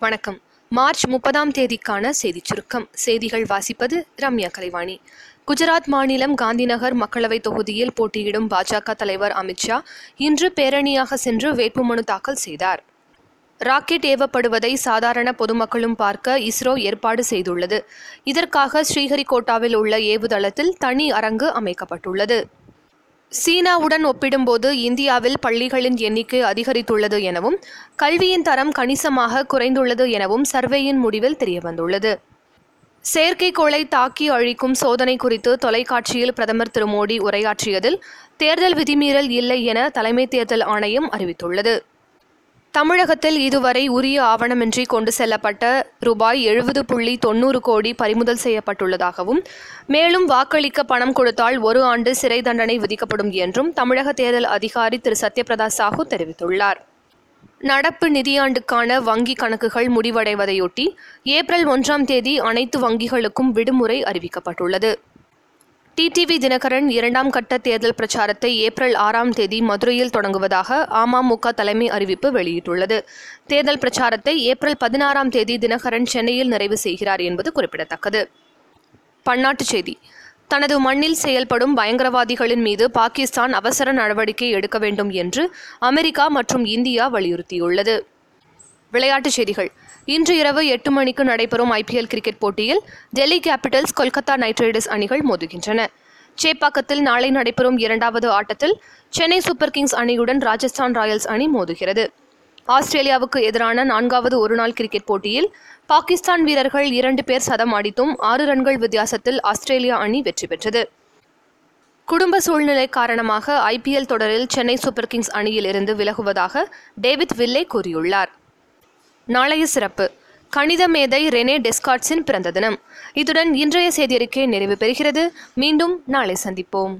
வணக்கம். மார்ச் முப்பதாம் தேதிக்கான செய்திச் சுருக்கம். செய்திகள் வாசிப்பது ரம்யா கலைவாணி. குஜராத் மாநிலம் காந்திநகர் மக்களவைத் தொகுதியில் போட்டியிடும் பாஜக தலைவர் அமித்ஷா இன்று பேரணியாக சென்று வேட்புமனு தாக்கல் செய்தார். ராக்கெட் ஏவப்படுவதை சாதாரண பொதுமக்களும் பார்க்க இஸ்ரோ ஏற்பாடு செய்துள்ளது. இதற்காக ஸ்ரீஹரிகோட்டாவில் உள்ள ஏவுதளத்தில் தனி அரங்கு அமைக்கப்பட்டுள்ளது. சீனாவுடன் ஒப்பிடும்போது இந்தியாவில் பள்ளிகளின் எண்ணிக்கை அதிகரித்துள்ளது எனவும் கல்வியின் தரம் கணிசமாக குறைந்துள்ளது எனவும் சர்வேயின் முடிவில் தெரியவந்துள்ளது. செயற்கைக்கோளை தாக்கி அழிக்கும் சோதனை குறித்து தொலைக்காட்சியில் பிரதமர் திரு மோடி உரையாற்றியதில் தேர்தல் விதிமீறல் இல்லை என தலைமை தேர்தல் ஆணையம் அறிவித்துள்ளது. தமிழகத்தில் இதுவரை உரிய ஆவணமின்றி கொண்டு செல்லப்பட்ட ரூபாய் எழுபது புள்ளி தொண்ணூறு கோடி பறிமுதல் செய்யப்பட்டுள்ளதாகவும் மேலும் வாக்களிக்க பணம் கொடுத்தால் ஒரு ஆண்டு சிறை தண்டனை விதிக்கப்படும் என்றும் தமிழக தேர்தல் அதிகாரி திரு. சத்யபிரதா சாஹூ தெரிவித்துள்ளார். நடப்பு நிதியாண்டுக்கான வங்கி கணக்குகள் முடிவடைவதையொட்டி ஏப்ரல் ஒன்றாம் தேதி அனைத்து வங்கிகளுக்கும் விடுமுறை அறிவிக்கப்பட்டுள்ளது. டிடிவி தினகரன் இரண்டாம் கட்ட தேர்தல் பிரச்சாரத்தை ஏப்ரல் ஆறாம் தேதி மதுரையில் தொடங்குவதாக அமமுக தலைமை அறிவிப்பு வெளியிட்டுள்ளது. தேர்தல் பிரச்சாரத்தை ஏப்ரல் பதினாறாம் தேதி தினகரன் சென்னையில் நிறைவு செய்கிறார் என்பது குறிப்பிடத்தக்கது. பன்னாட்டுச் செய்தி. தனது மண்ணில் செயல்படும் பயங்கரவாதிகளின் மீது பாகிஸ்தான் அவசர நடவடிக்கை எடுக்க வேண்டும் என்று அமெரிக்கா மற்றும் இந்தியா வலியுறுத்தியுள்ளது. விளையாட்டுச் செய்திகள். இன்று இரவு எட்டு மணிக்கு நடைபெறும் ஐபிஎல் கிரிக்கெட் போட்டியில் Delhi Capitals Kolkata Knight Riders அணிகள் மோதுகின்றன. சேப்பாக்கத்தில் நாளை நடைபெறும் இரண்டாவது ஆட்டத்தில் சென்னை சூப்பர் கிங்ஸ் அணியுடன் ராஜஸ்தான் ராயல்ஸ் அணி மோதுகிறது. ஆஸ்திரேலியாவுக்கு எதிரான நான்காவது ஒருநாள் கிரிக்கெட் போட்டியில் பாகிஸ்தான் வீரர்கள் இரண்டு பேர் சதம் அடித்தும் ஆறு ரன்கள் வித்தியாசத்தில் ஆஸ்திரேலியா அணி வெற்றி பெற்றது. குடும்ப சூழ்நிலை காரணமாக ஐபிஎல் தொடரில் சென்னை சூப்பர் கிங்ஸ் அணியில் இருந்து விலகுவதாக டேவிட் வில்லே கூறியுள்ளார். நாளைய சிறப்பு. கணித மேதை ரெனே டெஸ்கார்ட்ஸின் பிறந்த தினம். இத்துடன் இன்றைய செய்தியறிக்கை நிறைவு பெறுகிறது. மீண்டும் நாளை சந்திப்போம்.